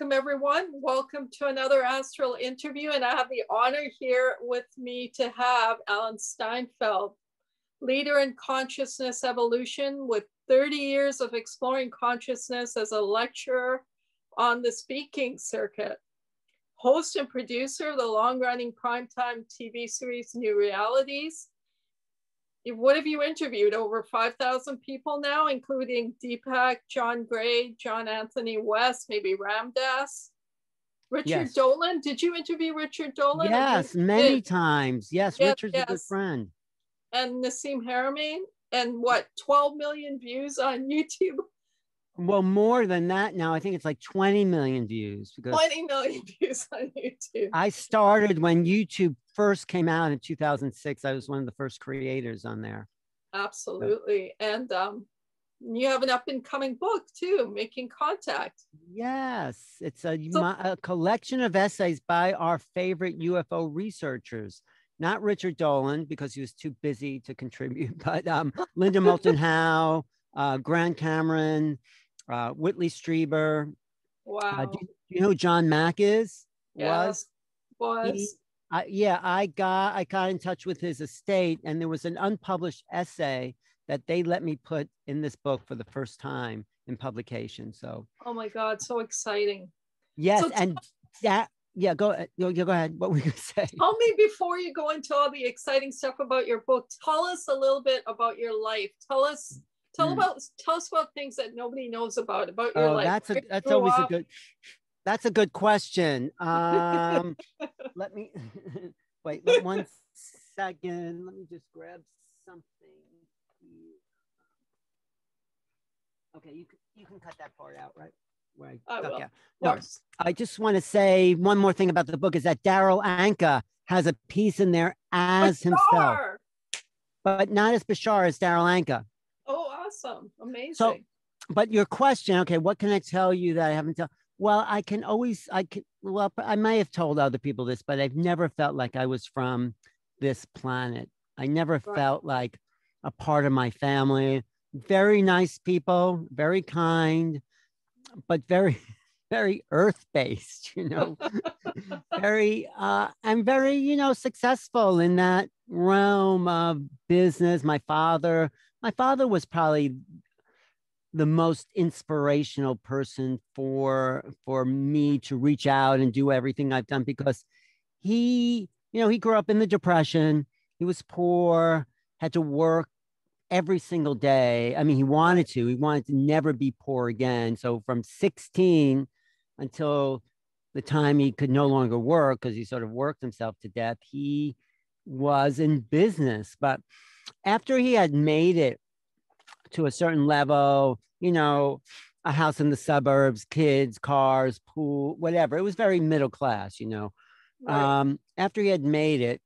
welcome everyone. Welcome to another Astral interview. And I have the honor here with me to have Alan Steinfeld, leader in consciousness evolution with 30 years of exploring consciousness as a lecturer on the speaking circuit, host and producer of the long running primetime TV series New Realities, what have you interviewed? Over 5,000 people now, including Deepak, John Gray, John Anthony West, maybe Ram Dass. Richard yes. Dolan. Did you interview Richard Dolan? Yes, many did? times. Yes, yes Richard's yes. a good friend. And Nassim Haramein. And what, 12 million views on YouTube? Well, more than that now. I think it's like 20 million views. Because 20 million views on YouTube. I started when YouTube first came out in 2006. I was one of the first creators on there. Absolutely. And um, you have an up and coming book too, Making Contact. Yes, it's a, so, a collection of essays by our favorite UFO researchers. Not Richard Dolan because he was too busy to contribute, but um, Linda Moulton Howe, uh, Grant Cameron, uh, Whitley Strieber. Wow. Uh, do, you, do, you know who John Mack is? Yes, was. was. He, I, yeah, I got I got in touch with his estate, and there was an unpublished essay that they let me put in this book for the first time in publication. So. Oh my God! So exciting. Yes, so and that yeah, go go go ahead. What were you gonna say? Tell me before you go into all the exciting stuff about your book. Tell us a little bit about your life. Tell us Tell mm. about tell us about things that nobody knows about about your oh, life. That's a that's always up. a good that's a good question. Um let me wait one second. Let me just grab something. Okay, you can you can cut that part out, right? Where I, I will. No, I just want to say one more thing about the book is that Daryl Anka has a piece in there as Bashar. himself, but not as Bashar as Daryl Anka awesome. Amazing. So, but your question, okay, what can I tell you that I haven't told? Well, I can always, I can, well, I may have told other people this, but I've never felt like I was from this planet. I never right. felt like a part of my family. Very nice people, very kind, but very, very earth based, you know, very, uh, I'm very, you know, successful in that realm of business. My father my father was probably the most inspirational person for for me to reach out and do everything I've done because he, you know, he grew up in the depression. He was poor, had to work every single day. I mean, he wanted to. He wanted to never be poor again. So from 16 until the time he could no longer work because he sort of worked himself to death, he was in business. But after he had made it to a certain level, you know, a house in the suburbs, kids, cars, pool, whatever. It was very middle class, you know. Right. Um, after he had made it,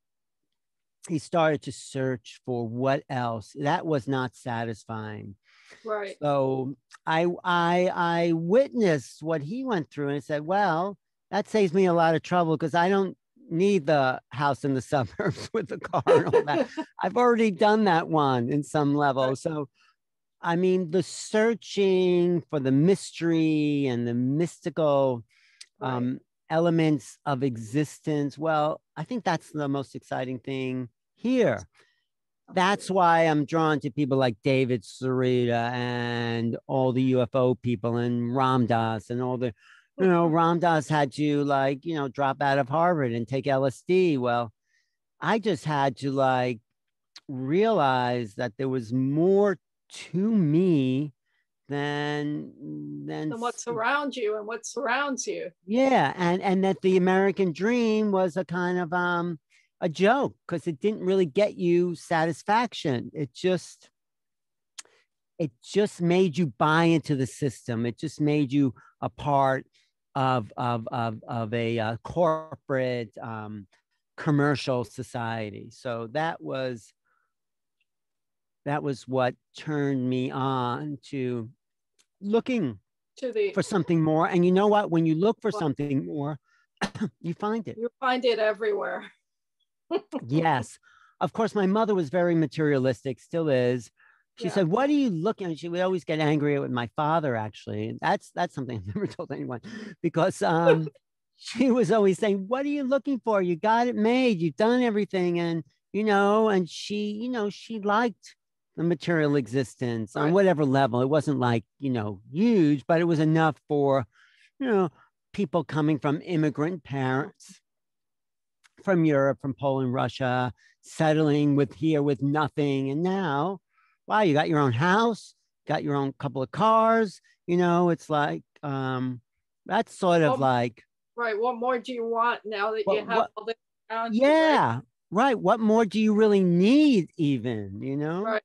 he started to search for what else. That was not satisfying. Right. So I I I witnessed what he went through and I said, well, that saves me a lot of trouble because I don't need the house in the suburbs with the car and all that. I've already done that one in some level. So, I mean, the searching for the mystery and the mystical um, right. elements of existence. Well, I think that's the most exciting thing here. That's why I'm drawn to people like David Sereda and all the UFO people and Ram Dass and all the you know, Ram Dass had to like, you know, drop out of Harvard and take LSD. Well, I just had to like realize that there was more to me than than and what surrounds you and what surrounds you. Yeah, and and that the American dream was a kind of um a joke because it didn't really get you satisfaction. It just it just made you buy into the system. It just made you a part of of of, of a uh, corporate um, commercial society. So that was that was what turned me on to looking to the for something more. And you know what? When you look for something more, you find it. You find it everywhere. yes. Of course, my mother was very materialistic, still is. She Yeah. said, "What are you looking?" at?" She would always get angry with my father. Actually, that's that's something I've never told anyone because um, she was always saying, "What are you looking for? You got it made. You've done everything." And you know, and she, you know, she liked the material existence on whatever level. It wasn't like you know huge, but it was enough for you know people coming from immigrant parents from Europe, from Poland, Russia, settling with here with nothing. And now, wow, you got your own house, got your own couple of cars. You know, it's like um that's sort of like, Right. What more do you want now that What- you have what- all this you, yeah, right. What more do you really need, even? You know? Right.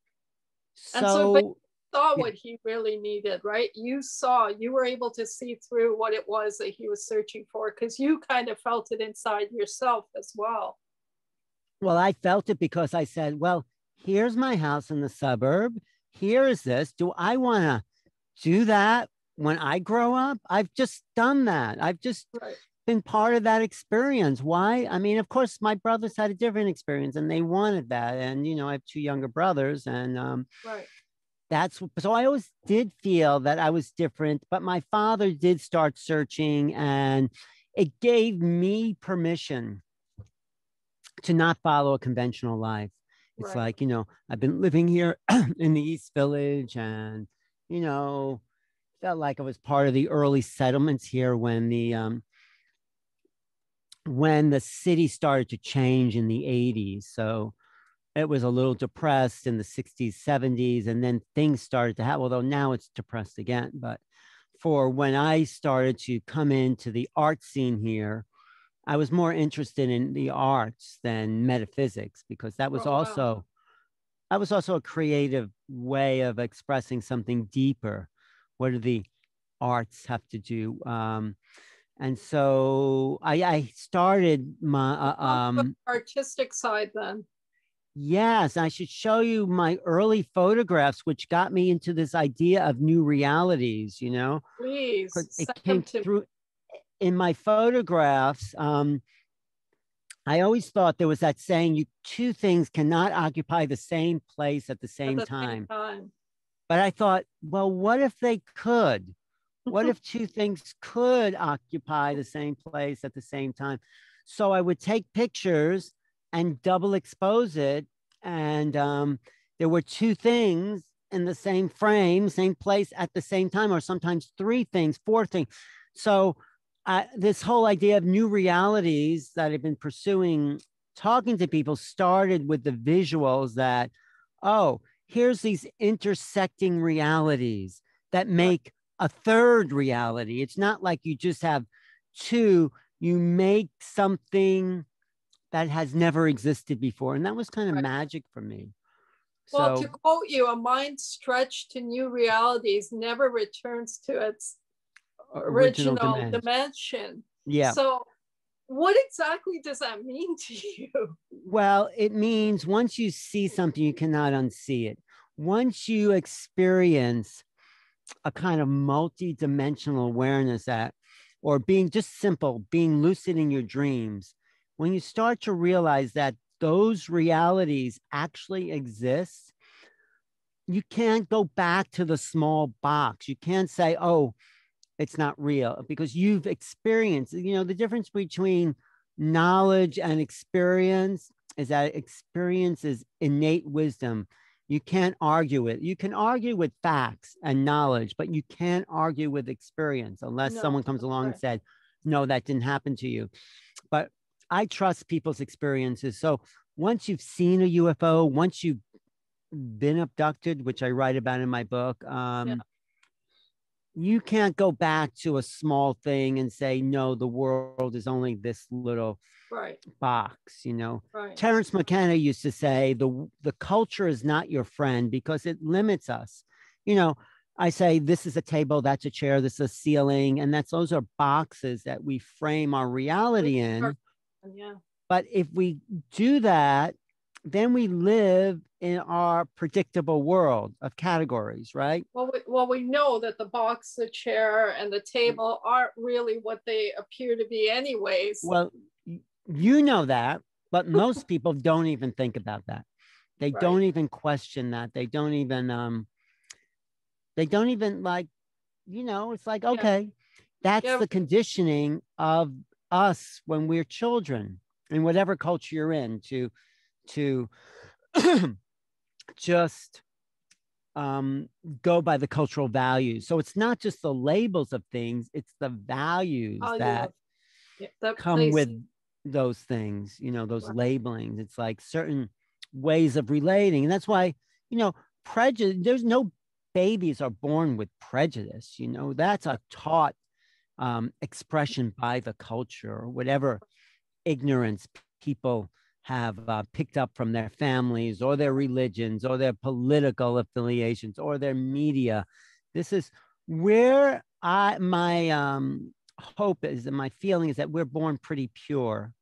So, And so, but- Saw Yeah. what he really needed, right? You saw, you were able to see through what it was that he was searching for because you kind of felt it inside yourself as well. well, I felt it because I said, well, here's my house in the suburb. Here is this. Do I want to do that when I grow up? I've just done that. I've just Right. been part of that experience. Why? I mean, of course, my brothers had a different experience and they wanted that. And, you know, I have two younger brothers and um, Right. that's so I always did feel that I was different, but my father did start searching and it gave me permission to not follow a conventional life. It's Right. like, you know, I've been living here in the East Village and, you know, felt like I was part of the early settlements here when the um when the city started to change in the 80s. So it was a little depressed in the 60s, 70s, and then things started to happen, although now it's depressed again. But for when I started to come into the art scene here, I was more interested in the arts than metaphysics because that was Oh, wow. also that was also a creative way of expressing something deeper. What do the arts have to do? Um, and so I, I started my uh, um, artistic side then. Yes, I should show you my early photographs, which got me into this idea of new realities. You know, please. it came through in my photographs. Um, I always thought there was that saying: "You two things cannot occupy the same place at the at same the time." time. But I thought, well, what if they could? What if two things could occupy the same place at the same time? So I would take pictures and double expose it. And um, there were two things in the same frame, same place at the same time, or sometimes three things, four things. So this whole idea of new realities that I've been pursuing, talking to people, started with the visuals that, oh, here's these intersecting realities that make a third reality. It's not like you just have two, you make something that has never existed before. And that was kind of magic for me. Well, so to quote you, a mind stretched to new realities never returns to its original, dimension. dimension. Yeah. So, what exactly does that mean to you? Well, it means once you see something, you cannot unsee it. Once you experience a kind of multi-dimensional awareness that, or being just simple, being lucid in your dreams, when you start to realize that those realities actually exist, you can't go back to the small box. You can't say, oh, it's not real because you've experienced, you know, the difference between knowledge and experience is that experience is innate wisdom. You can't argue it. You can argue with facts and knowledge, but you can't argue with experience unless No, someone comes along and said, no, that didn't happen to you. But I trust people's experiences. So once you've seen a UFO, once you've been abducted, which I write about in my book, um, you can't go back to a small thing and say, no, the world is only this little Right, box, you know. right. Terence McKenna used to say the the culture is not your friend because it limits us. You know, I say this is a table, that's a chair, this is a ceiling, and that's those are boxes that we frame our reality in. Yeah. But if we do that, then we live in our predictable world of categories, right? Well, we, well, we know that the box, the chair, and Mm. the table aren't really what they appear to be, anyways. Well, you know that, but most people don't even think about that. They Right. don't even question that. They don't even um they don't even like, you know, it's like, okay, that's Yeah. the conditioning of us when we're children in whatever culture you're in to to just um go by the cultural values. So it's not just the labels of things, it's the values Value that yeah, that come with those things, you know, those Right. labelings. It's like certain ways of relating. And that's why, you know, prejudice, there's no babies are born with prejudice, you know, that's a taught um, expression by the culture or whatever ignorance people have uh, picked up from their families or their religions or their political affiliations or their media. This is where I my um, hope is and my feeling is that we're born pretty pure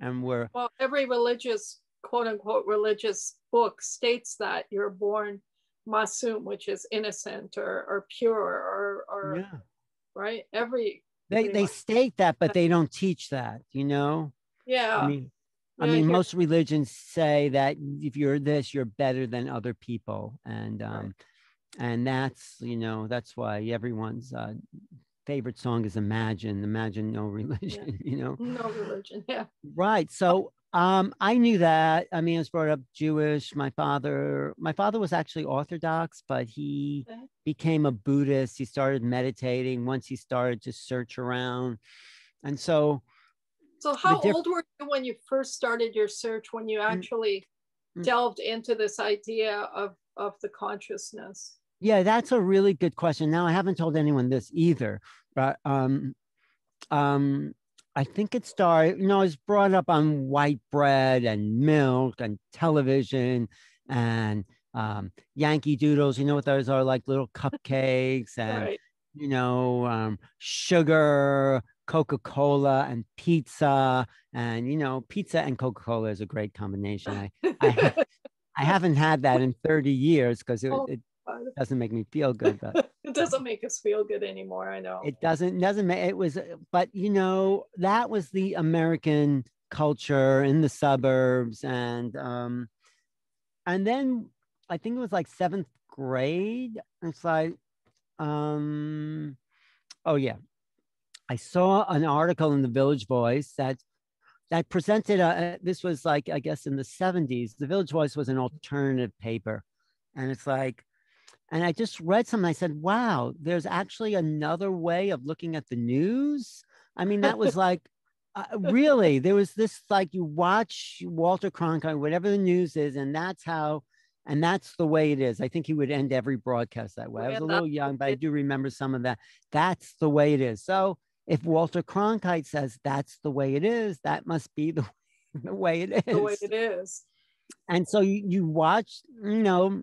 and we're Well, every religious, quote unquote, religious book states that you're born masum, which is innocent or, or pure or, or yeah. right. Every, They they state that, but they don't teach that, you know? yeah. I mean I yeah, mean, most religions say that if you're this, you're better than other people. And Right. um and that's, you know, that's why everyone's uh favorite song is Imagine, Imagine No Religion, you know? no religion. Yeah. Right. So um, I knew that. I mean, I was brought up Jewish. My father, my father was actually Orthodox, but he Okay. became a Buddhist. He started meditating once he started to search around. And so, So how old were you when you first started your search, when you actually Mm. delved into this idea of, of the consciousness? yeah, that's a really good question. Now, I haven't told anyone this either, but um, um, I think it started, you know, I was brought up on white bread and milk and television and um, Yankee Doodles. You know what those are like little cupcakes and, Right. you know, um, sugar, Coca Cola, and pizza. And, you know, pizza and Coca Cola is a great combination. I, I, I haven't had that in 30 years because it, Oh, it doesn't make me feel good, but it doesn't make us feel good anymore. I know. it doesn't doesn't make it was but you know that was the american culture in the suburbs and um and then i think it was like seventh grade it's like um oh yeah i saw an article in the village voice that that presented a this was like i guess in the 70s the village voice was an alternative paper and it's like and I just read something. I said, wow, there's actually another way of looking at the news. I mean, that was like, uh, really, there was this like you watch Walter Cronkite, whatever the news is, and that's how, and that's the way it is. I think he would end every broadcast that way. I was a little young, but I do remember some of that. That's the way it is. So if Walter Cronkite says that's the way it is, that must be the, the way it is the way it is. and so you, you watch you know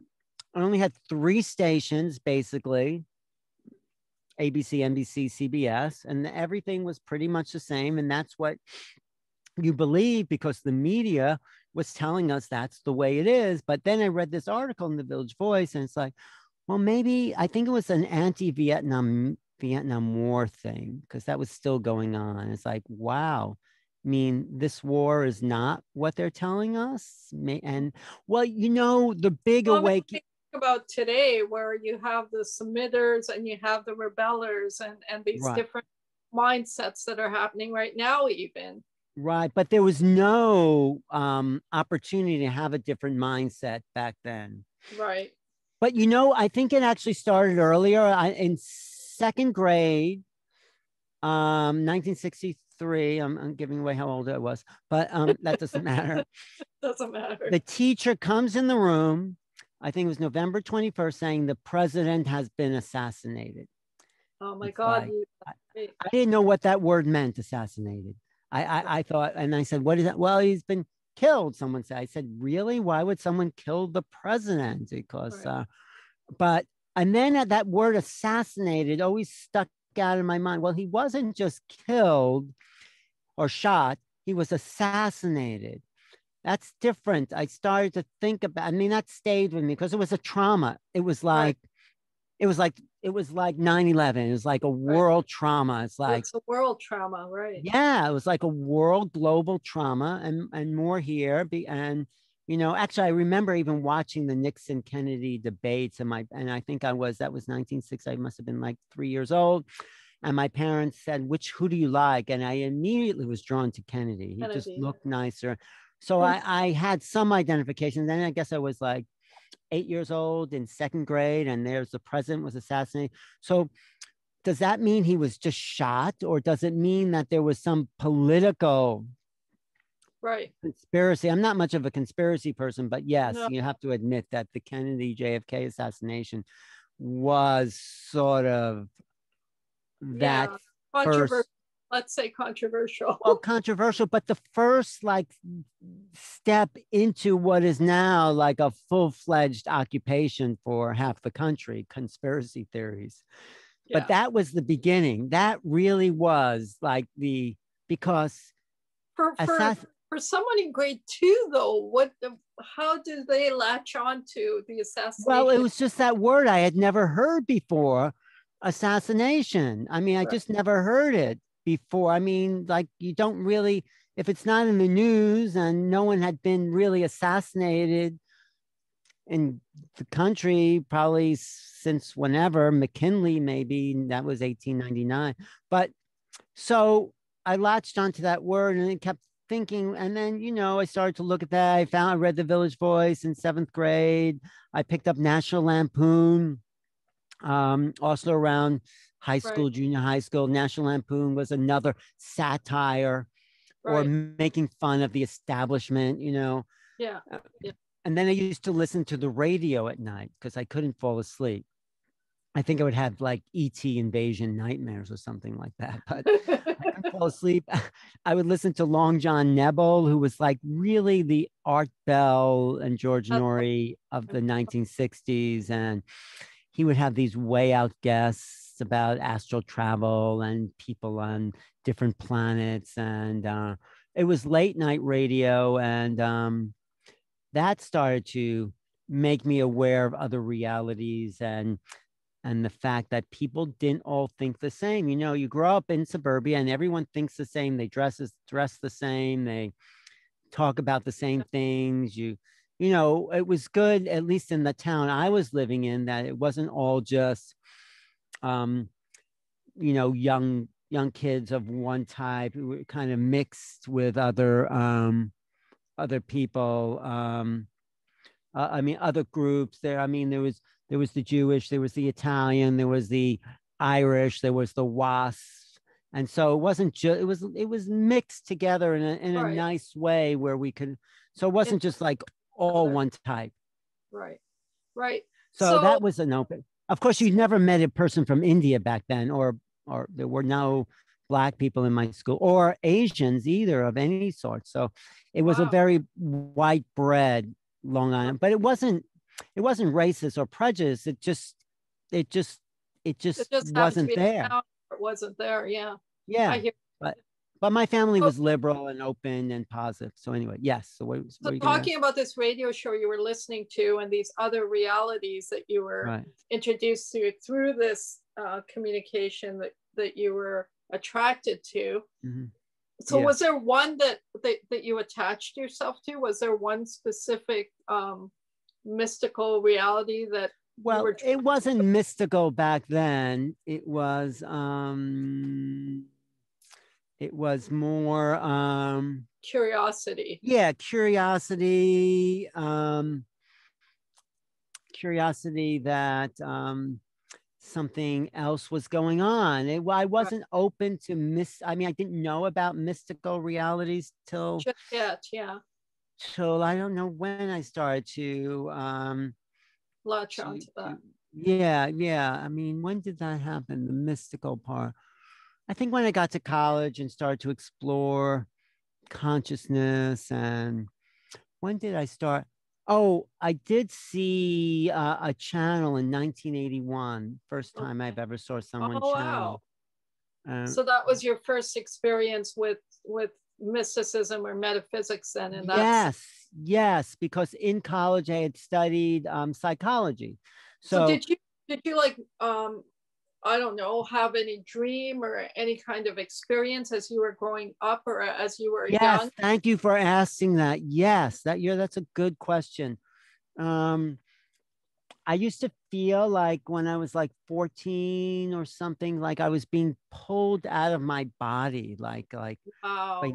i only had three stations basically abc nbc cbs and everything was pretty much the same and that's what you believe because the media was telling us that's the way it is but then i read this article in the village voice and it's like well maybe i think it was an anti-vietnam vietnam war thing because that was still going on it's like wow I mean, this war is not what they're telling us. And well, you know, the big Well, awakening. about today where you have the submitters and you have the rebellers and, and these Right. different mindsets that are happening right now even. Right. But there was no um, opportunity to have a different mindset back then. Right. But you know, I think it actually started earlier. I, in second grade, um, 1963. I'm, I'm giving away how old I was, but um, that doesn't matter. Doesn't matter. the teacher comes in the room. I think it was November 21st, saying the president has been assassinated. oh my it's God. like- you- I didn't know what that word meant, assassinated. I, I, I thought, and I said, what is that? Well, he's been killed. Someone said, I said, really? Why would someone kill the president? Because, Right. uh, but, and then at that word assassinated always stuck out in my mind. Well, he wasn't just killed or shot, he was assassinated. That's different. I started to think about, I mean, that stayed with me because it was a trauma. It was Right. like, it was like, it was like 9 11. It was like a world trauma. It's like, it's a world trauma, right? yeah, it was like a world global trauma and, and more here. Be, and you know, actually, I remember even watching the Nixon Kennedy debates, and my and I think I was that was 1960. I must have been like three years old, and my parents said, "Which who do you like?" And I immediately was drawn to Kennedy. He Kennedy. just looked nicer. So I, I had some identification. Then I guess I was like eight years old in second grade, and there's the president was assassinated. So does that mean he was just shot, or does it mean that there was some political right conspiracy i'm not much of a conspiracy person but yes no. you have to admit that the kennedy jfk assassination was sort of that yeah. first let's say controversial well oh, controversial but the first like step into what is now like a full-fledged occupation for half the country conspiracy theories yeah. but that was the beginning that really was like the because for, for, assass- for someone in grade two, though, what how did they latch on to the assassination? Well, it was just that word I had never heard before, assassination. I mean, I right. just never heard it before. I mean, like you don't really, if it's not in the news and no one had been really assassinated in the country probably since whenever McKinley maybe that was 1899 but so I latched onto that word and it kept thinking and then you know i started to look at that i found i read the village voice in seventh grade i picked up national lampoon um, also around high school right. junior high school national lampoon was another satire right. or making fun of the establishment you know yeah. Uh, yeah and then i used to listen to the radio at night because i couldn't fall asleep I think I would have like ET invasion nightmares or something like that. But I fall asleep. I would listen to Long John Nebel, who was like really the Art Bell and George Noory of the 1960s. And he would have these way out guests about astral travel and people on different planets. And uh, it was late night radio. And um, that started to make me aware of other realities and and the fact that people didn't all think the same. You know, you grow up in suburbia and everyone thinks the same. They dress dress the same. They talk about the same things. You, you know, it was good at least in the town I was living in that it wasn't all just, um, you know, young young kids of one type who were kind of mixed with other um, other people. Um, uh, I mean, other groups there. I mean, there was there was the Jewish, there was the Italian, there was the Irish, there was the WASP. And so it wasn't just it was it was mixed together in a in a right. nice way where we could so it wasn't just like all one type. Right. Right. So, so that was an open. Of course, you never met a person from India back then, or or there were no black people in my school or Asians either of any sort. So it was wow. a very white bread Long Island, but it wasn't it wasn't racist or prejudice. It just it just it just, it just wasn't there. It wasn't there. Yeah. Yeah. But but my family was liberal and open and positive. So anyway, yes. So, what, so what talking about this radio show you were listening to and these other realities that you were right. introduced to through this uh, communication that that you were attracted to. Mm-hmm. So yeah. was there one that, that that you attached yourself to? Was there one specific um, mystical reality that well it wasn't mystical back then. It was um it was more um curiosity. Yeah curiosity um curiosity that um something else was going on. It, i wasn't open to miss i mean i didn't know about mystical realities till just yet yeah till I don't know when I started to um latch onto that. Yeah, yeah. I mean, when did that happen? The mystical part. I think when I got to college and started to explore consciousness and when did I start? Oh, I did see uh, a channel in 1981. First time okay. I've ever saw someone oh, channel. Wow. Um, so that was your first experience with with mysticism or metaphysics then and yes yes because in college i had studied um, psychology so, so, did you did you like um I don't know, have any dream or any kind of experience as you were growing up or as you were yes, young? thank you for asking that. Yes, that yeah, that's a good question. Um, I used to feel like when I was like 14 or something, like I was being pulled out of my body, like like Wow. by,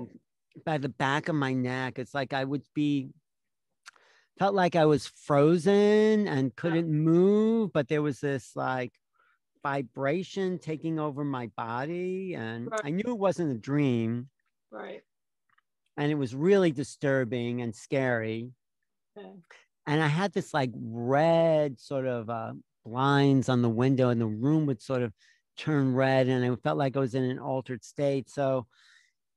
by the back of my neck. It's like I would be felt like I was frozen and couldn't move, but there was this like vibration taking over my body, and Right. I knew it wasn't a dream, Right. and it was really disturbing and scary. Okay. And I had this like red sort of uh, blinds on the window, and the room would sort of turn red, and I felt like I was in an altered state. So,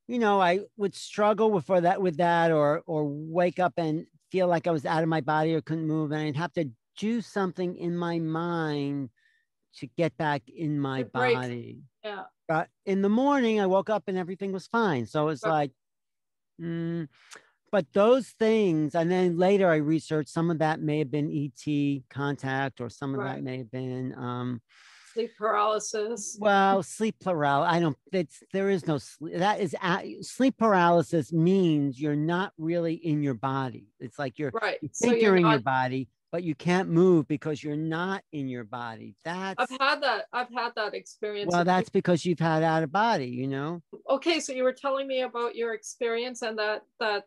you know, I would struggle with for that with that, or or wake up and feel like I was out of my body or couldn't move, and I'd have to do something in my mind to get back in my body. Yeah. But in the morning, I woke up and everything was fine. So it's Right. like, mm, but those things, and then later I researched some of that may have been ET contact, or some of that may have been, um, Sleep paralysis. well, sleep paralysis. I don't. It's there is no sleep. That is sleep paralysis means you're not really in your body. It's like you're Right. you So think you're you're in your body, but you can't move because you're not in your body. That's I've had that. I've had that experience. well, that's because you've had out of body. You know. okay. So you were telling me about your experience and that that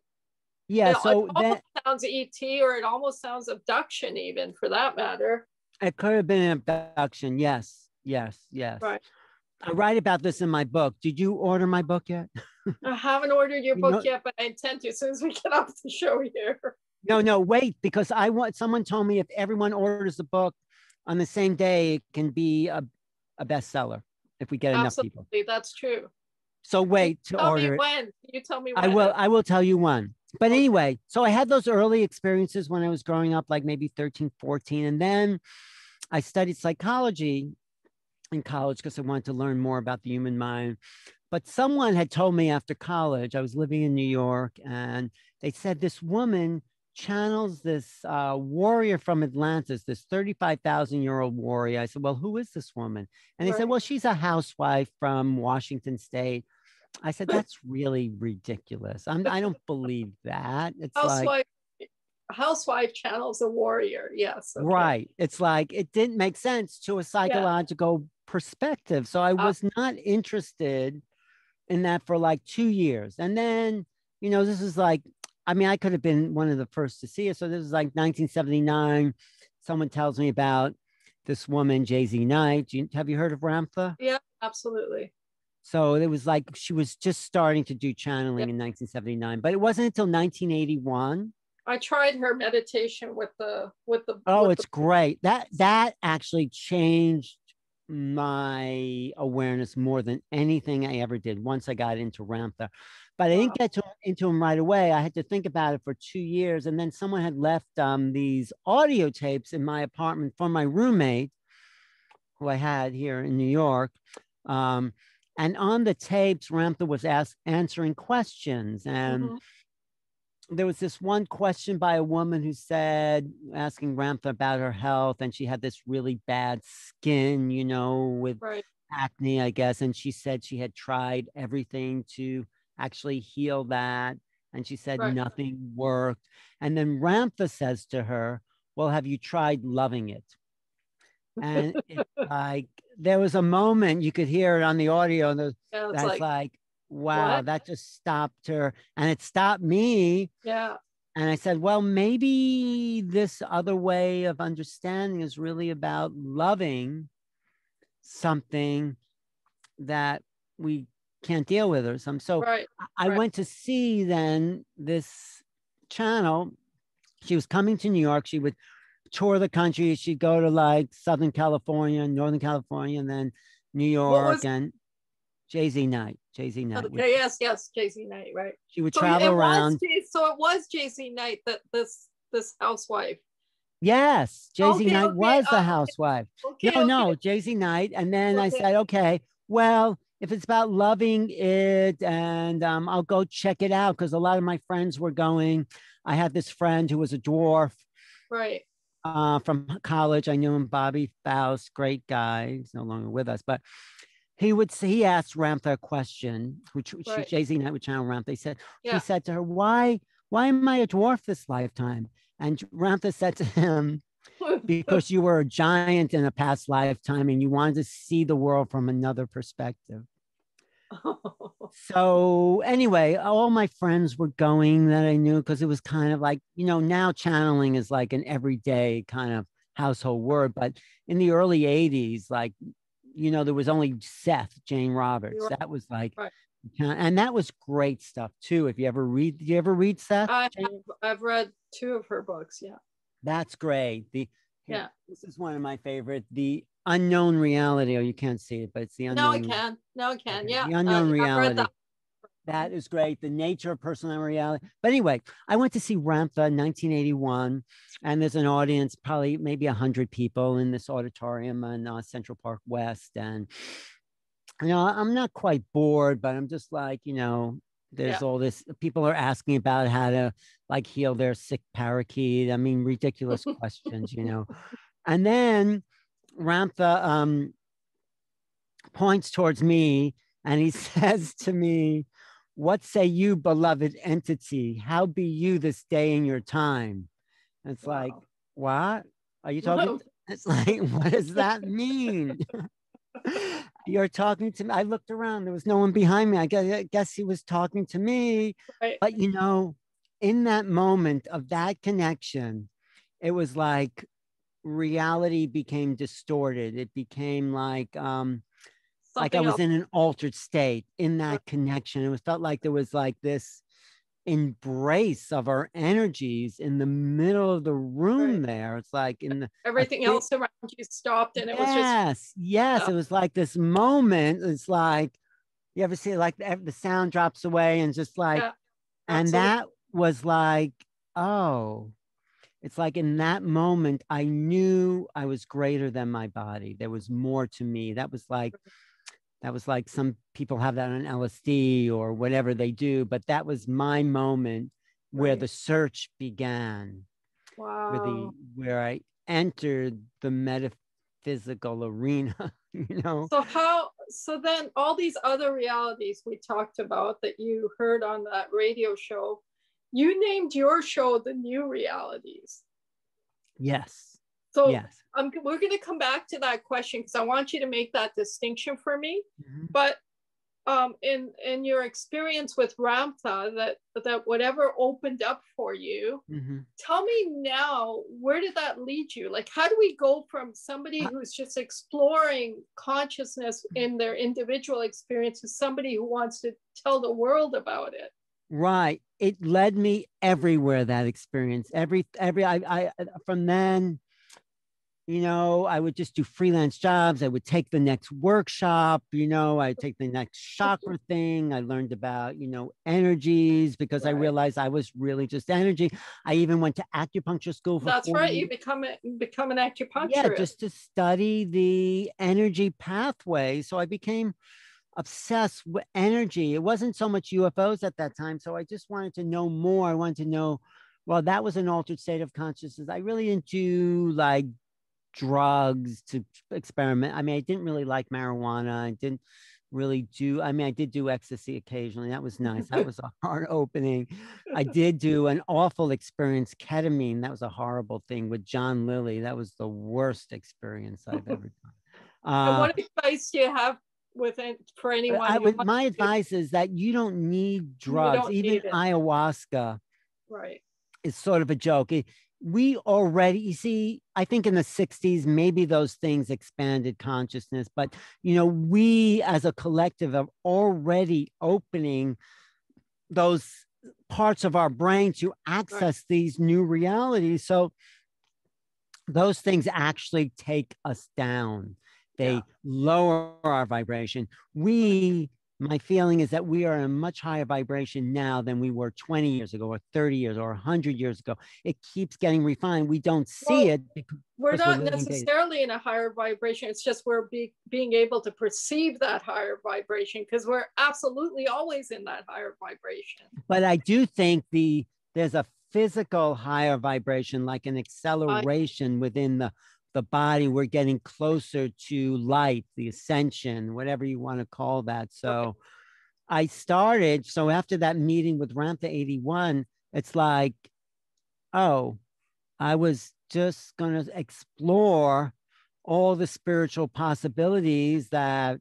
Yeah. it, So almost sounds ET or it almost sounds abduction even for that matter. It could have been an abduction. Yes, yes, yes. Right. I write about this in my book. Did you order my book yet? I haven't ordered your You book know- yet, but I intend to as soon as we get off the show here. No, no, wait, because I want someone told me if everyone orders the book on the same day, it can be a, a bestseller if we get enough people. Absolutely, that's true. So wait to Tell order me when. You tell me when. I will I will tell you one. But anyway, so I had those early experiences when I was growing up, like maybe 13, 14. And then I studied psychology in college because I wanted to learn more about the human mind. But someone had told me after college, I was living in New York, and they said this woman channels this uh, warrior from Atlantis, this 35,000 year old warrior. I said, Well, who is this woman? And they said, Well, she's a housewife from Washington State. I said, That's really ridiculous. I'm, I don't believe that. It's like, Housewife. Housewife channels a warrior. Yes. okay. right. It's like, it didn't make sense to a psychological perspective. So I Uh, was not interested in that for like two years. And then, you know, this is like, I mean, I could have been one of the first to see it. So this is like 1979. Someone tells me about this woman, JZ Knight. You, have you heard of Ramtha? Yeah, absolutely. So it was like she was just starting to do channeling in 1979, but it wasn't until 1981. I tried her meditation with the with the. Oh, with it's the- great. That that actually changed my awareness more than anything I ever did once I got into Ramtha. But I didn't get to, into him right away. I had to think about it for two years. And then someone had left um, these audio tapes in my apartment for my roommate, who I had here in New York. Um, and on the tapes, Ramtha was asked, answering questions. And Mhm. there was this one question by a woman who said, asking Ramtha about her health, and she had this really bad skin, you know, with Right. acne, I guess. And she said she had tried everything to actually heal that. And she said Right. nothing worked. And then Ramtha says to her, Well, have you tried loving it? And it's like there was a moment you could hear it on the audio, and Yeah, that's like, like, wow, what? that just stopped her. And it stopped me yeah, and I said, well, maybe this other way of understanding is really about loving something that we can't deal with or something. So right. I right. went to see then this channel. She was coming to New York. She would tour the country. She'd go to like Southern California, Northern California, and then New York was- and JZ Knight. Jay Z Night. Okay, yes, yes, JZ Knight, right. She would So travel around. Jay- so it was JZ Knight that this this housewife. Yes, Jay Z Okay, Knight okay, was the uh, housewife. Okay, no, no. JZ Knight. And then I said, okay, well, if it's about loving it, and um, I'll go check it out because a lot of my friends were going. I had this friend who was a dwarf. Right. Uh, from college. I knew him, Bobby Faust, great guy. He's no longer with us, but he would say, he asked Ramtha a question, which right. JZ Knight with Channel Ramtha. He said, yeah. he said to her, why, why am I a dwarf this lifetime? And Ramtha said to him, because you were a giant in a past lifetime and you wanted to see the world from another perspective. so anyway, all my friends were going that I knew because it was kind of like, you know, now channeling is like an everyday kind of household word. But in the early 80s, like, you know, there was only Seth, Jane Roberts. Right. That was like right. and that was great stuff too. If you ever read, you ever read Seth? I have, I've read two of her books. Yeah. That's great. The yeah, this is one of my favorite. The unknown reality. Oh, you can't see it, but it's the unknown. No, I can. No, I can. Yeah. The unknown uh, reality. That. that is great. The nature of personal reality. But anyway, I went to see Ramtha in 1981, and there's an audience, probably maybe 100 people in this auditorium in uh, Central Park West. And, you know, I'm not quite bored, but I'm just like, you know, there's yeah. all this people are asking about how to like heal their sick parakeet i mean ridiculous questions you know and then ramtha um, points towards me and he says to me what say you beloved entity how be you this day in your time and it's wow. like what are you talking it's like what does that mean you're talking to me. I looked around, there was no one behind me. I guess, I guess he was talking to me. Right. But you know, in that moment of that connection, it was like reality became distorted. It became like um like I was else. in an altered state in that connection. It was felt like there was like this embrace of our energies in the middle of the room right. there. It's like in the everything else around you stopped and it yes, was just yes, yes. It was like this moment. It's like you ever see like the, the sound drops away and just like yeah, and that was like, oh, it's like in that moment, I knew I was greater than my body. There was more to me. That was like mm-hmm. that was like some people have that on LSD or whatever they do, but that was my moment where the search began. Wow. Where the where I entered the metaphysical arena, you know. So how so then all these other realities we talked about that you heard on that radio show, you named your show the new realities. Yes. So yes. Um, we're going to come back to that question because I want you to make that distinction for me. Mm-hmm. But um, in in your experience with Ramtha, that that whatever opened up for you, mm-hmm. tell me now where did that lead you? Like, how do we go from somebody who's just exploring consciousness in their individual experience to somebody who wants to tell the world about it? Right. It led me everywhere. That experience, every every I, I from then you know, I would just do freelance jobs. I would take the next workshop, you know, I take the next chakra thing. I learned about, you know, energies because right. I realized I was really just energy. I even went to acupuncture school. That's right. Years. You become a, become an acupuncturist. Yeah, just to study the energy pathway. So I became obsessed with energy. It wasn't so much UFOs at that time. So I just wanted to know more. I wanted to know well, that was an altered state of consciousness. I really didn't do like drugs to experiment. I mean, I didn't really like marijuana. I didn't really do i mean i did do ecstasy occasionally that was nice that was a hard opening i did do an awful experience ketamine that was a horrible thing with john lilly that was the worst experience i've ever done uh, what advice do you have with for uh, anyone I, would, my advice is that you don't need drugs don't even need ayahuasca right. is sort of a joke. We already you see i think in the 60s maybe those things expanded consciousness but you know we as a collective are already opening those parts of our brain to access right. these new realities. So those things actually take us down they yeah. lower our vibration. We my feeling is that we are in a much higher vibration now than we were 20 years ago or 30 years or 100 years ago. It keeps getting refined. We don't see well, it we're not we're necessarily in a higher vibration. It's just we're be, being able to perceive that higher vibration because we're absolutely always in that higher vibration. But i do think the there's a physical higher vibration, like an acceleration within the the body. We're getting closer to light, the ascension, whatever you want to call that. So okay. I started. So after that meeting with Ramtha 81, it's like, oh, I was just going to explore all the spiritual possibilities that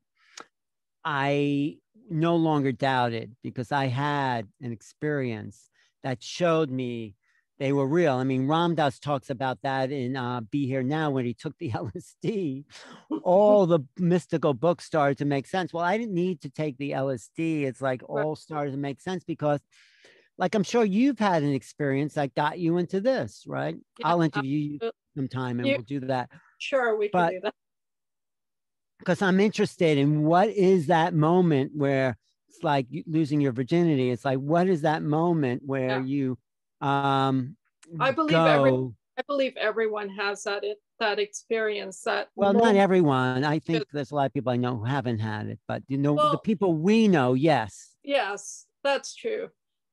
I no longer doubted because I had an experience that showed me they were real. I mean, Ram Dass talks about that in uh, Be Here Now when he took the LSD. all the mystical books started to make sense. Well, I didn't need to take the LSD. It's like all started to make sense because, like, I'm sure you've had an experience that got you into this, right? Yeah, I'll interview you sometime and we'll do that. Sure, we but, can do that. Because I'm interested in what is that moment where it's like losing your virginity. It's like, what is that moment where yeah. you um I believe go, every, I believe everyone has that it, that experience that well not everyone. I think there's a lot of people i know who haven't had it but you know well, the people we know yes. Yes that's true.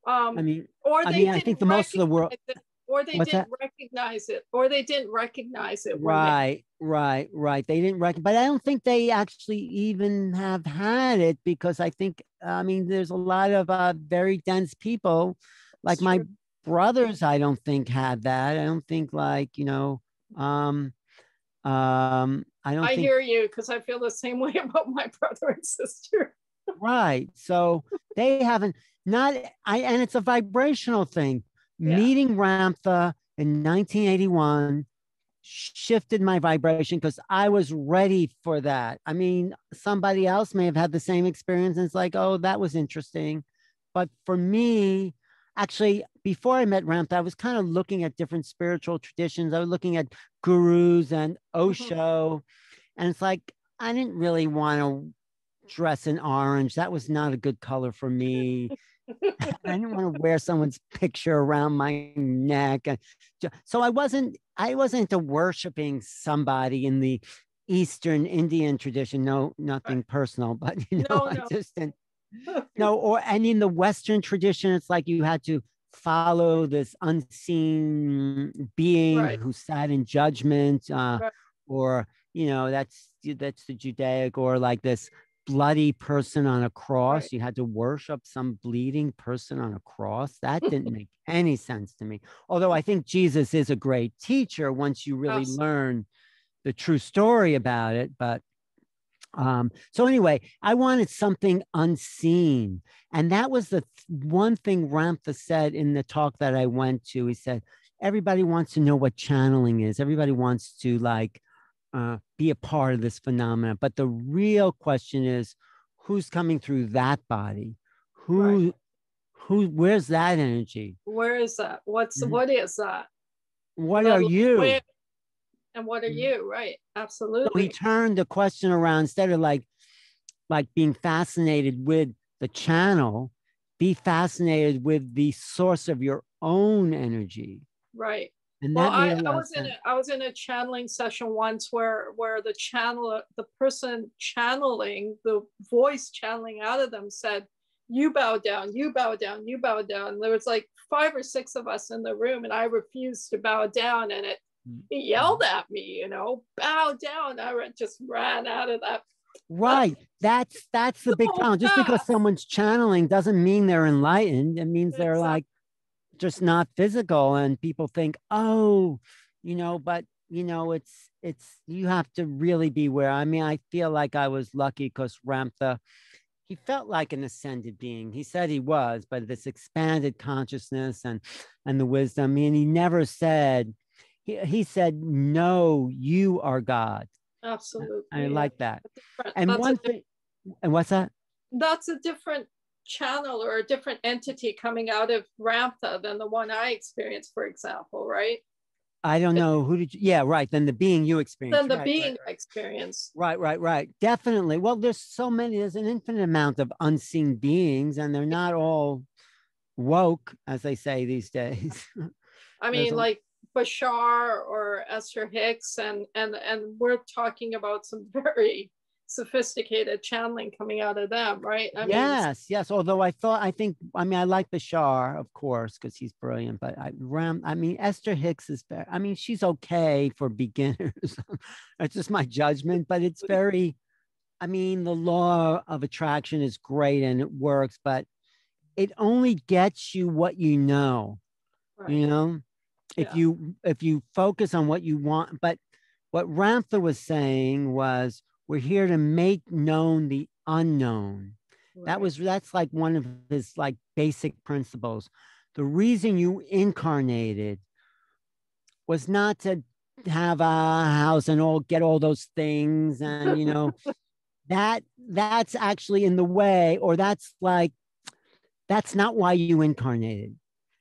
Um i mean or i mean i think the most of the world it, or they didn't that? recognize it or they didn't recognize it right they... right right they didn't recognize but i don't think they actually even have had it because i think i mean there's a lot of uh, very dense people like my brothers i don't think had that i don't think like you know um um i don't i think... hear you because i feel the same way about my brother and sister right so they haven't not i and it's a vibrational thing yeah. meeting ramtha in 1981 shifted my vibration because I was ready for that. I mean, somebody else may have had the same experience and it's like, oh, that was interesting. But for me, actually before I met Ramtha, I was kind of looking at different spiritual traditions. I was looking at gurus and mm-hmm. Osho, mm-hmm. and it's like I didn't really want to dress in orange. That was not a good color for me. I didn't want to wear someone's picture around my neck. So I wasn't I wasn't into worshiping somebody in the Eastern Indian tradition. No, nothing personal, but you know, no, no. Just didn't no, or and in the Western tradition, it's like you had to follow this unseen being right. who sat in judgment, uh, right. or you know, that's that's the Judaic, or like this bloody person on a cross. Right. You had to worship some bleeding person on a cross. That didn't make any sense to me. Although I think Jesus is a great teacher once you really Absolutely. learn the true story about it. But um, so anyway, I wanted something unseen. And that was the th- one thing Ramtha said in the talk that I went to. He said, everybody wants to know what channeling is. Everybody wants to like uh, be a part of this phenomenon. But the real question is, who's coming through that body? Who, right. who, where's that energy? Where is that? What's, mm-hmm. what is that? What are you? Where, and what are mm. you? Right. Absolutely so he turned the question around instead of like like being fascinated with the channel be fascinated with the source of your own energy. Right. And well, I, I was in a, I was in a channeling session once where where the channel the person channeling the voice channeling out of them said you bow down you bow down you bow down. There was like five or six of us in the room and I refused to bow down and it Mm-hmm. he yelled at me, you know, bow down. I just ran out of that. Right. That's that's the big problem. Just because someone's channeling doesn't mean they're enlightened. It means they're exactly. like just not physical. And people think, oh, you know, but you know, it's it's you have to really be beware. I mean, I feel like I was lucky because Ramtha, he felt like an ascended being. He said he was, but this expanded consciousness and and the wisdom. I mean, he never said he, he said, No, you are God. Absolutely. I like that. And that's one thing, and what's that? That's a different channel or a different entity coming out of Ramtha than the one I experienced, for example, right? I don't know who did you, yeah, right. Then the being you experienced. Then the right, being right, right. experience. Right, right, right. Definitely. Well, there's so many, there's an infinite amount of unseen beings, and they're not all woke, as they say these days. I mean, like Bashar or Esther Hicks, and and and we're talking about some very sophisticated channeling coming out of them, right? I yes, mean, yes. Although I thought, I think, I mean, I like Bashar, of course, because he's brilliant. But I, Ram, I mean, Esther Hicks is very. I mean, she's okay for beginners. It's just my judgment, but it's very. I mean, the law of attraction is great and it works, but it only gets you what you know. Right. You know, if yeah. you if you focus on what you want, but what Ramtha was saying was we're here to make known the unknown. Right. That was that's like one of his like basic principles. The reason you incarnated was not to have a house and all get all those things and you know that that's actually in the way or that's like that's not why you incarnated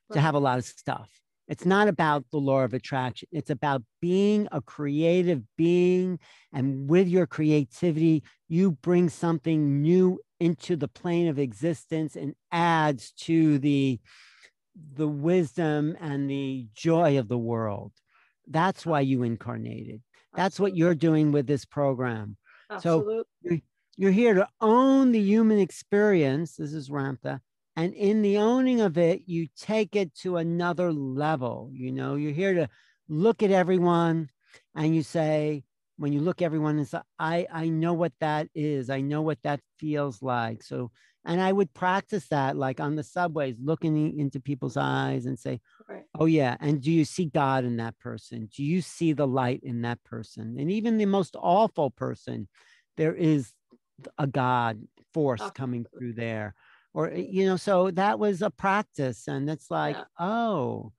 right. to have a lot of stuff it's not about the law of attraction. It's about being a creative being. And with your creativity, you bring something new into the plane of existence and adds to the, the wisdom and the joy of the world. That's why you incarnated. That's what you're doing with this program. Absolutely. So you're, you're here to own the human experience. This is Ramtha and in the owning of it you take it to another level you know? You're here to look at everyone and you say when you look everyone and say i i know what that is. I know what that feels like. So and i would practice that like on the subways looking into people's eyes and say right. oh yeah and do you see god in that person? Do you see the light in that person? And even the most awful person there is a god force coming through there or eh, you know so that was a practice and it's like yeah. oh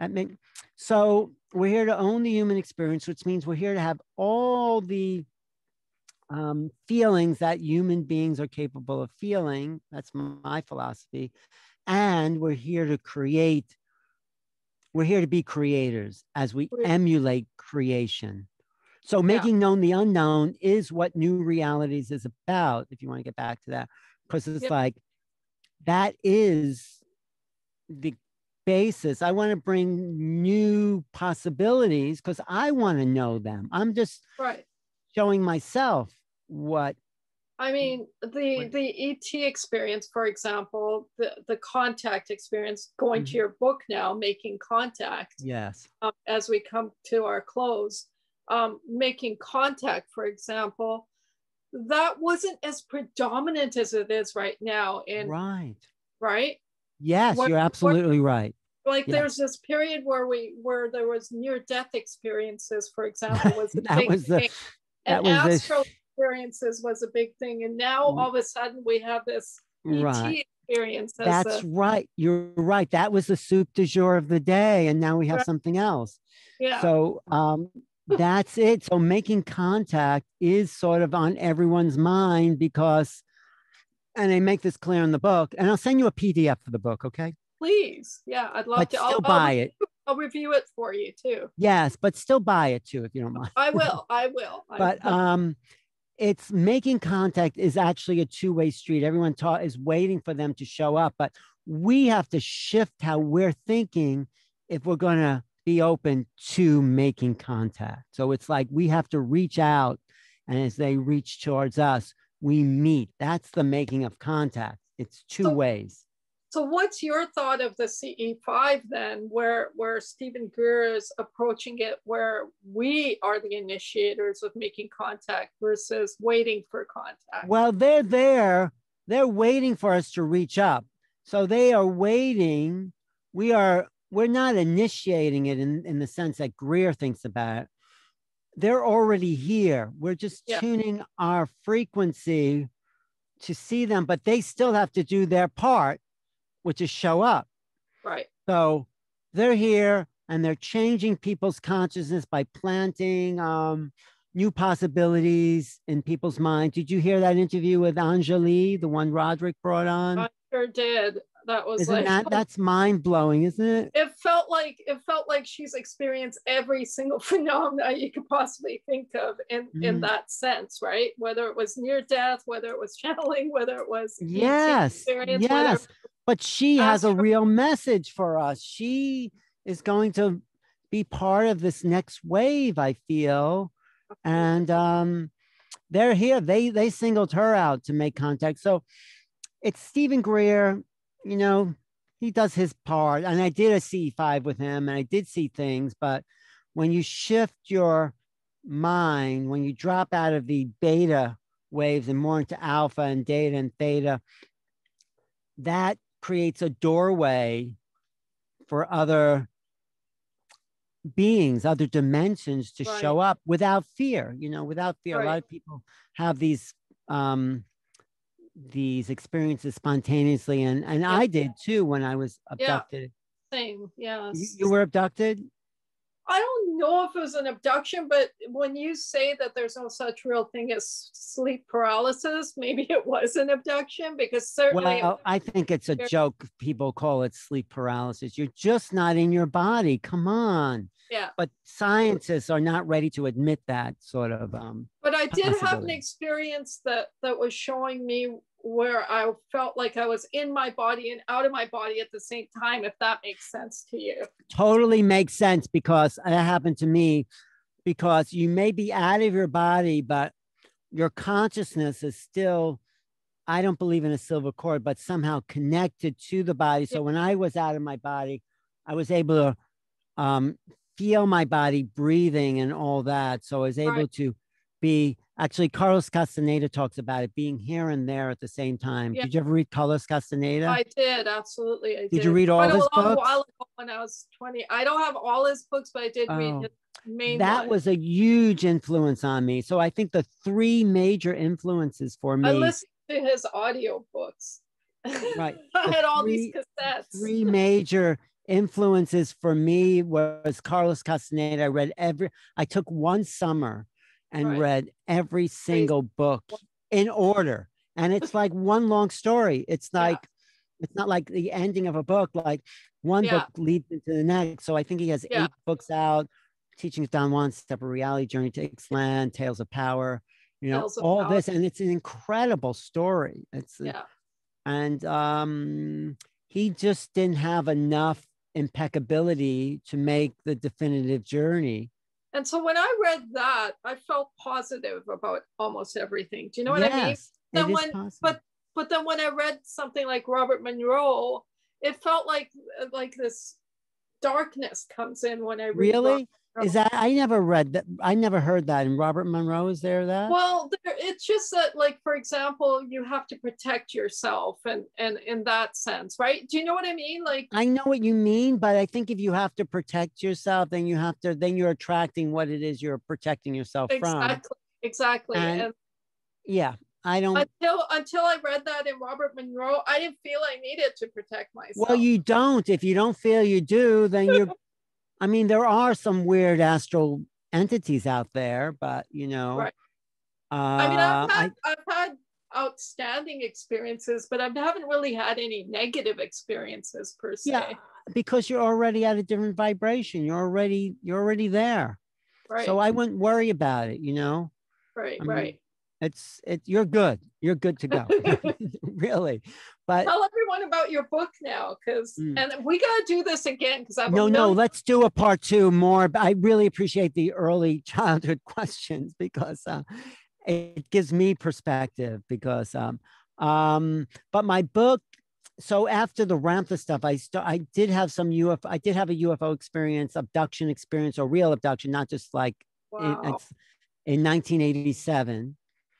I mean, so we're here to own the human experience which means we're here to have all the um, feelings that human beings are capable of feeling that's my philosophy and we're here to create we're here to be creators as we emulate creation so making yeah. known the unknown is what new realities is about if you want to get back to that because it's yep. like that is the basis. I want to bring new possibilities because I want to know them. I'm just right. showing myself what I mean, the the ET experience, for example, the the contact experience. Going mm-hmm. to your book now, making contact. Yes. Um, as we come to our close, um, making contact, for example, that wasn't as predominant as it is right now And right. right? Yes what, you're absolutely what, right. Like yes. there's this period where we where there was near death experiences for example was a big was the, thing. And astral the... experiences was a big thing. And now mm. all of a sudden we have this right. ET experience that's a, right. You're right. That was the soup du jour of the day and now we have right. something else. Yeah. So um that's it. So making contact is sort of on everyone's mind because, and I make this clear in the book. And I'll send you a PDF for the book, okay? Please, yeah, I'd love but to. Still I'll, buy I'll, it. I'll review it for you too. Yes, but still buy it too if you don't mind. I will. I will. but um, it's making contact is actually a two-way street. Everyone ta- is waiting for them to show up, but we have to shift how we're thinking if we're going to be open to making contact. So it's like we have to reach out, and as they reach towards us, we meet. That's the making of contact. It's two so, ways. So, what's your thought of the CE5 then, where where Steven Greer is approaching it, where we are the initiators of making contact versus waiting for contact? Well, they're there. They're waiting for us to reach up. So they are waiting. We are we're not initiating it in, in the sense that Greer thinks about it. They're already here. We're just yeah. tuning our frequency to see them, but they still have to do their part, which is show up. Right. So they're here and they're changing people's consciousness by planting um, new possibilities in people's minds. Did you hear that interview with Anjali, the one Roderick brought on? I sure did that was isn't like that that's mind blowing, isn't it? It felt like it felt like she's experienced every single phenomena you could possibly think of in mm. in that sense, right? Whether it was near death, whether it was channeling, whether it was yes, yes. But she has a real message for us. She is going to be part of this next wave. I feel, and um, they're here. They they singled her out to make contact. So it's Steven Greer, you know, he does his part. And I did a CE5 with him and I did see things, but when you shift your mind, when you drop out of the beta waves and more into alpha and data and theta, that creates a doorway for other beings, other dimensions to right. show up without fear, you know, without fear. Right. A lot of people have these um these experiences spontaneously and and yeah. I did too when I was abducted. Yeah. Same, yes. You, you were abducted? I don't know if it was an abduction, but when you say that there's no such real thing as sleep paralysis, maybe it was an abduction because certainly. Well, I think it's a joke. People call it sleep paralysis. You're just not in your body. Come on. Yeah. But scientists are not ready to admit that sort of. Um, but I did have an experience that that was showing me where I felt like I was in my body and out of my body at the same time, if that makes sense to you. Totally makes sense because that happened to me because you may be out of your body, but your consciousness is still, I don't believe in a silver cord, but somehow connected to the body. So yeah. when I was out of my body, I was able to um, feel my body breathing and all that. So I was able right. to be Actually, Carlos Castaneda talks about it being here and there at the same time. Yeah. Did you ever read Carlos Castaneda? I did, absolutely. I did. did you read all his books? While ago when I was 20. I don't have all his books, but I did oh, read his main That one. was a huge influence on me. So I think the three major influences for me. I listened to his audio books. Right. I had all three, these cassettes. Three major influences for me was Carlos Castaneda. I read every, I took one summer and right. read every single book in order. And it's like one long story. It's like, yeah. it's not like the ending of a book, like one yeah. book leads into the next. So I think he has yeah. eight books out Teachings Don Juan, Separate Reality, Journey to Ixtlan, Tales of Power, you know, all power. this. And it's an incredible story. It's, yeah. And um, he just didn't have enough impeccability to make the definitive journey and so when I read that, I felt positive about almost everything. Do you know what yes, I mean? Then when, but but then when I read something like Robert Monroe, it felt like like this darkness comes in when I read. Really? Is that I never read that? I never heard that. And Robert Monroe is there that? Well, there, it's just that, like for example, you have to protect yourself, and and in that sense, right? Do you know what I mean? Like I know what you mean, but I think if you have to protect yourself, then you have to then you're attracting what it is you're protecting yourself exactly, from. Exactly. And, and yeah, I don't until until I read that in Robert Monroe, I didn't feel I needed to protect myself. Well, you don't. If you don't feel you do, then you're I mean, there are some weird astral entities out there, but you know, right. Uh, I mean, I've had, I, have had outstanding experiences, but I haven't really had any negative experiences per se. Yeah, because you're already at a different vibration. You're already you're already there. Right. So I wouldn't worry about it. You know. Right. I mean, right. It's it. You're good. You're good to go. really. But tell everyone about your book now, because mm. and we gotta do this again because i'm no no. Let's do a part two more. I really appreciate the early childhood questions because uh, it gives me perspective. Because um um. But my book. So after the Ramtha stuff, I st- I did have some UFO. I did have a UFO experience, abduction experience, or real abduction, not just like wow. in, in 1987.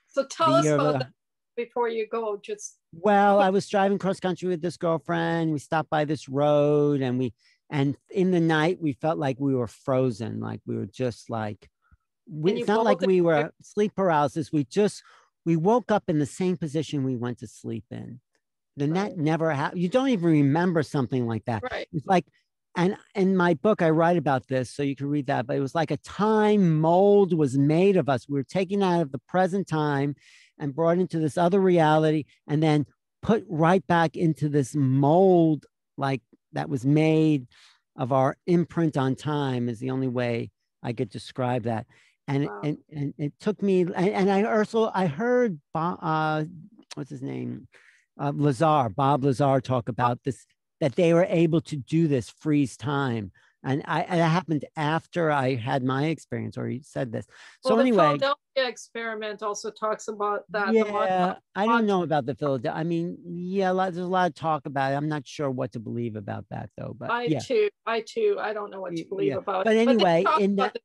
So tell us about uh, that before you go. Just well, I was driving cross country with this girlfriend. We stopped by this road, and we and in the night we felt like we were frozen, like we were just like. We, it's not like we were sleep paralysis. We just we woke up in the same position we went to sleep in. Then right. that never happened. You don't even remember something like that. Right. It's like and in my book i write about this so you can read that but it was like a time mold was made of us. We were taken out of the present time and brought into this other reality and then put right back into this mold like that was made of our imprint on time is the only way i could describe that. And wow. and, and it took me and, and i also i heard uh, what's his name? Uh, lazar bob lazar talk about this that they were able to do this freeze time. and I and it happened after I had my experience, or he said this. So well, anyway, the Philadelphia experiment also talks about that. Yeah, I don't know about the Philadelphia. I mean, yeah, lot, there's a lot of talk about it. I'm not sure what to believe about that though. But I yeah. too, I too, I don't know what to believe yeah. about. But anyway, in that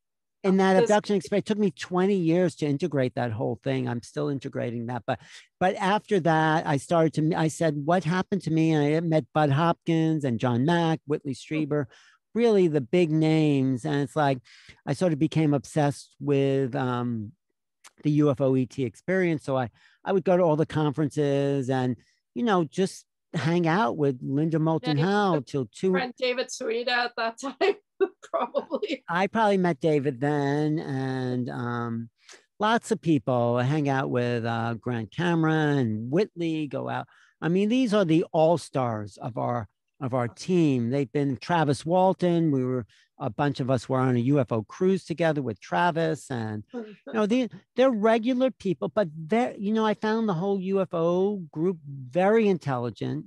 in that abduction experience, it took me 20 years to integrate that whole thing. I'm still integrating that, but but after that, I started to. I said, what happened to me? And I met Bud Hopkins and John Mack, Whitley Strieber really the big names. And it's like I sort of became obsessed with um, the UFO ET experience. So I, I would go to all the conferences and, you know, just hang out with Linda Moulton Howe till two. friend David Sereda at that time, probably. I probably met David then and um, lots of people I hang out with uh, Grant Cameron, and Whitley, go out. I mean, these are the all stars of our of our team. They've been Travis Walton. We were a bunch of us were on a UFO cruise together with Travis, and you know they they're regular people, but they you know I found the whole UFO group very intelligent,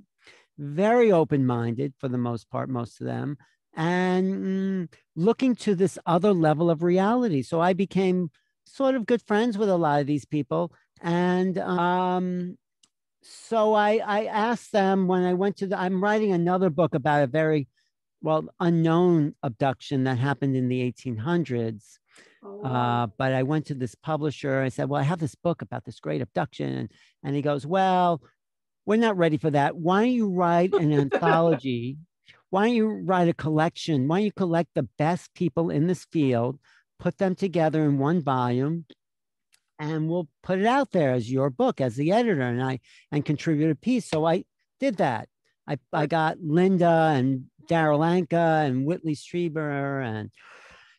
very open minded for the most part, most of them, and mm, looking to this other level of reality. So I became sort of good friends with a lot of these people, and um, so I, I asked them when I went to the, I'm writing another book about a very, well, unknown abduction that happened in the 1800s. Oh. Uh, but I went to this publisher. I said, Well, I have this book about this great abduction. And, and he goes, Well, we're not ready for that. Why don't you write an anthology? Why don't you write a collection? Why don't you collect the best people in this field, put them together in one volume, and we'll put it out there as your book as the editor and I and contribute a piece. So I did that. I, I got Linda and Daryl Anka and Whitley Strieber and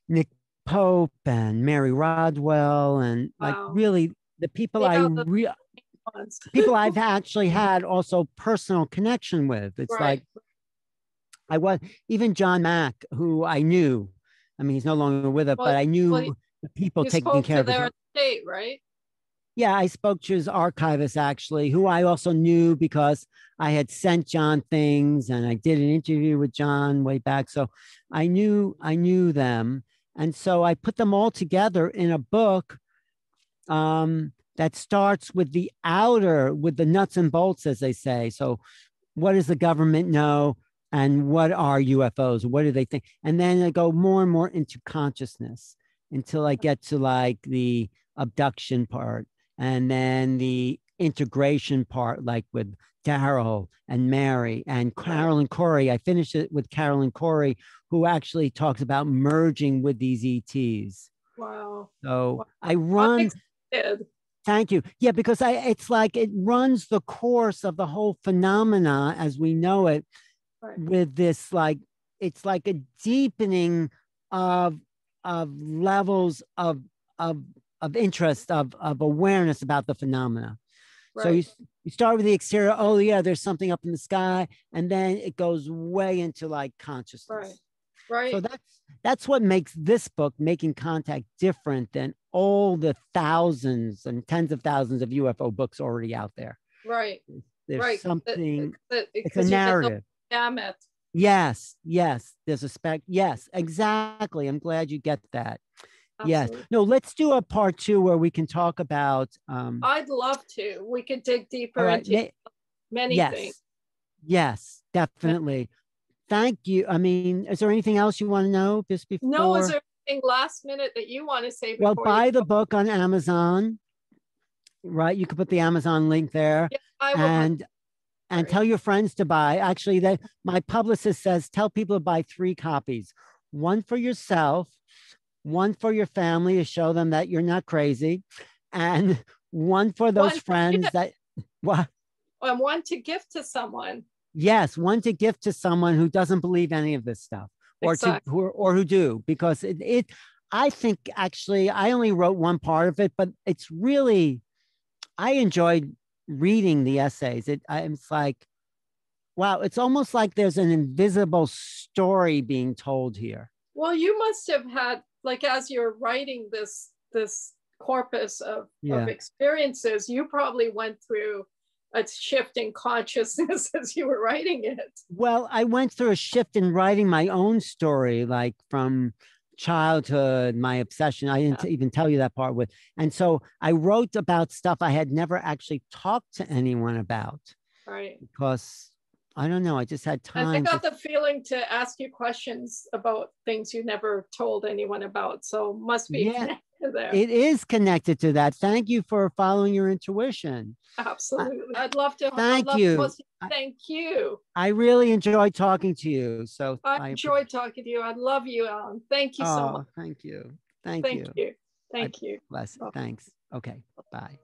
Nick Pope and Mary Rodwell and like really the people Yeah, I re- people I've actually had also personal connection with. It's Right. like I was even John Mack, who I knew. I mean, he's no longer with us, Well, but I knew well, the people taking care of his their estate, right? yeah, I spoke to his archivist actually, who I also knew because I had sent John things and I did an interview with John way back. So I knew I knew them. And so I put them all together in a book um, that starts with the outer, with the nuts and bolts, as they say. So what does the government know? And what are UFOs? What do they think? And then I go more and more into consciousness until I get to like the abduction part and then the integration part, like with Daryl and Mary and Carolyn Cory. I finished it with Carolyn Cory, who actually talks about merging with these ETs. Wow. So I I'm run. Thank you. Yeah, because I it's like it runs the course of the whole phenomena as we know it Right. with this like it's like a deepening of of levels of of of interest of of awareness about the phenomena. So you, you start with the exterior, oh yeah, there's something up in the sky, and then it goes way into like consciousness. Right. Right. So that's that's what makes this book, Making Contact, different than all the thousands and tens of thousands of UFO books already out there. right. There's right. something. It's a because you get the narrative. Gamut. Yes, yes. There's a spec. Yes, exactly. I'm glad you get that. Yes. No, let's do a part two where we can talk about. Um, I'd love to. We could dig deeper right, into ma- many yes, things. yes, definitely. Thank you. I mean, is there anything else you want to know just before? No, is there anything last minute that you want to say well, buy the book on Amazon. Right, you could put the Amazon link there, Yeah, I will. and and Sorry. tell your friends to buy. Actually, that my publicist says tell people to buy three copies: one for yourself, one for your family to show them that you're not crazy, and one for those One friends gift. that what. Oh, and one to gift to someone. Yes, one to gift to someone who doesn't believe any of this stuff, or Exact- to who or who do, because it, it. I think actually, I only wrote one part of it, but it's really, I enjoyed reading the essays. It, I, it's like, wow, it's almost like there's an invisible story being told here. Well, you must have had like as you're writing this this corpus of, Yeah. of experiences, you probably went through a shift in consciousness as you were writing it. Well, I went through a shift in writing my own story, like from childhood, my obsession. I didn't Yeah. even tell you that part with. And so I wrote about stuff I had never actually talked to anyone about Right. because I don't know. I just had time. I got to- the feeling to ask you questions about things you never told anyone about. So must be Yeah, there. It is connected to that. Thank you for following your intuition. Absolutely. I, would love to. Thank love you. To, thank you. I really enjoyed talking to you. So I, I enjoyed talking to you. I love you, Alan. Thank you oh, so much. Thank you. Thank, thank you. you. Thank I, you. Bless. Oh. Thanks. Okay. Bye.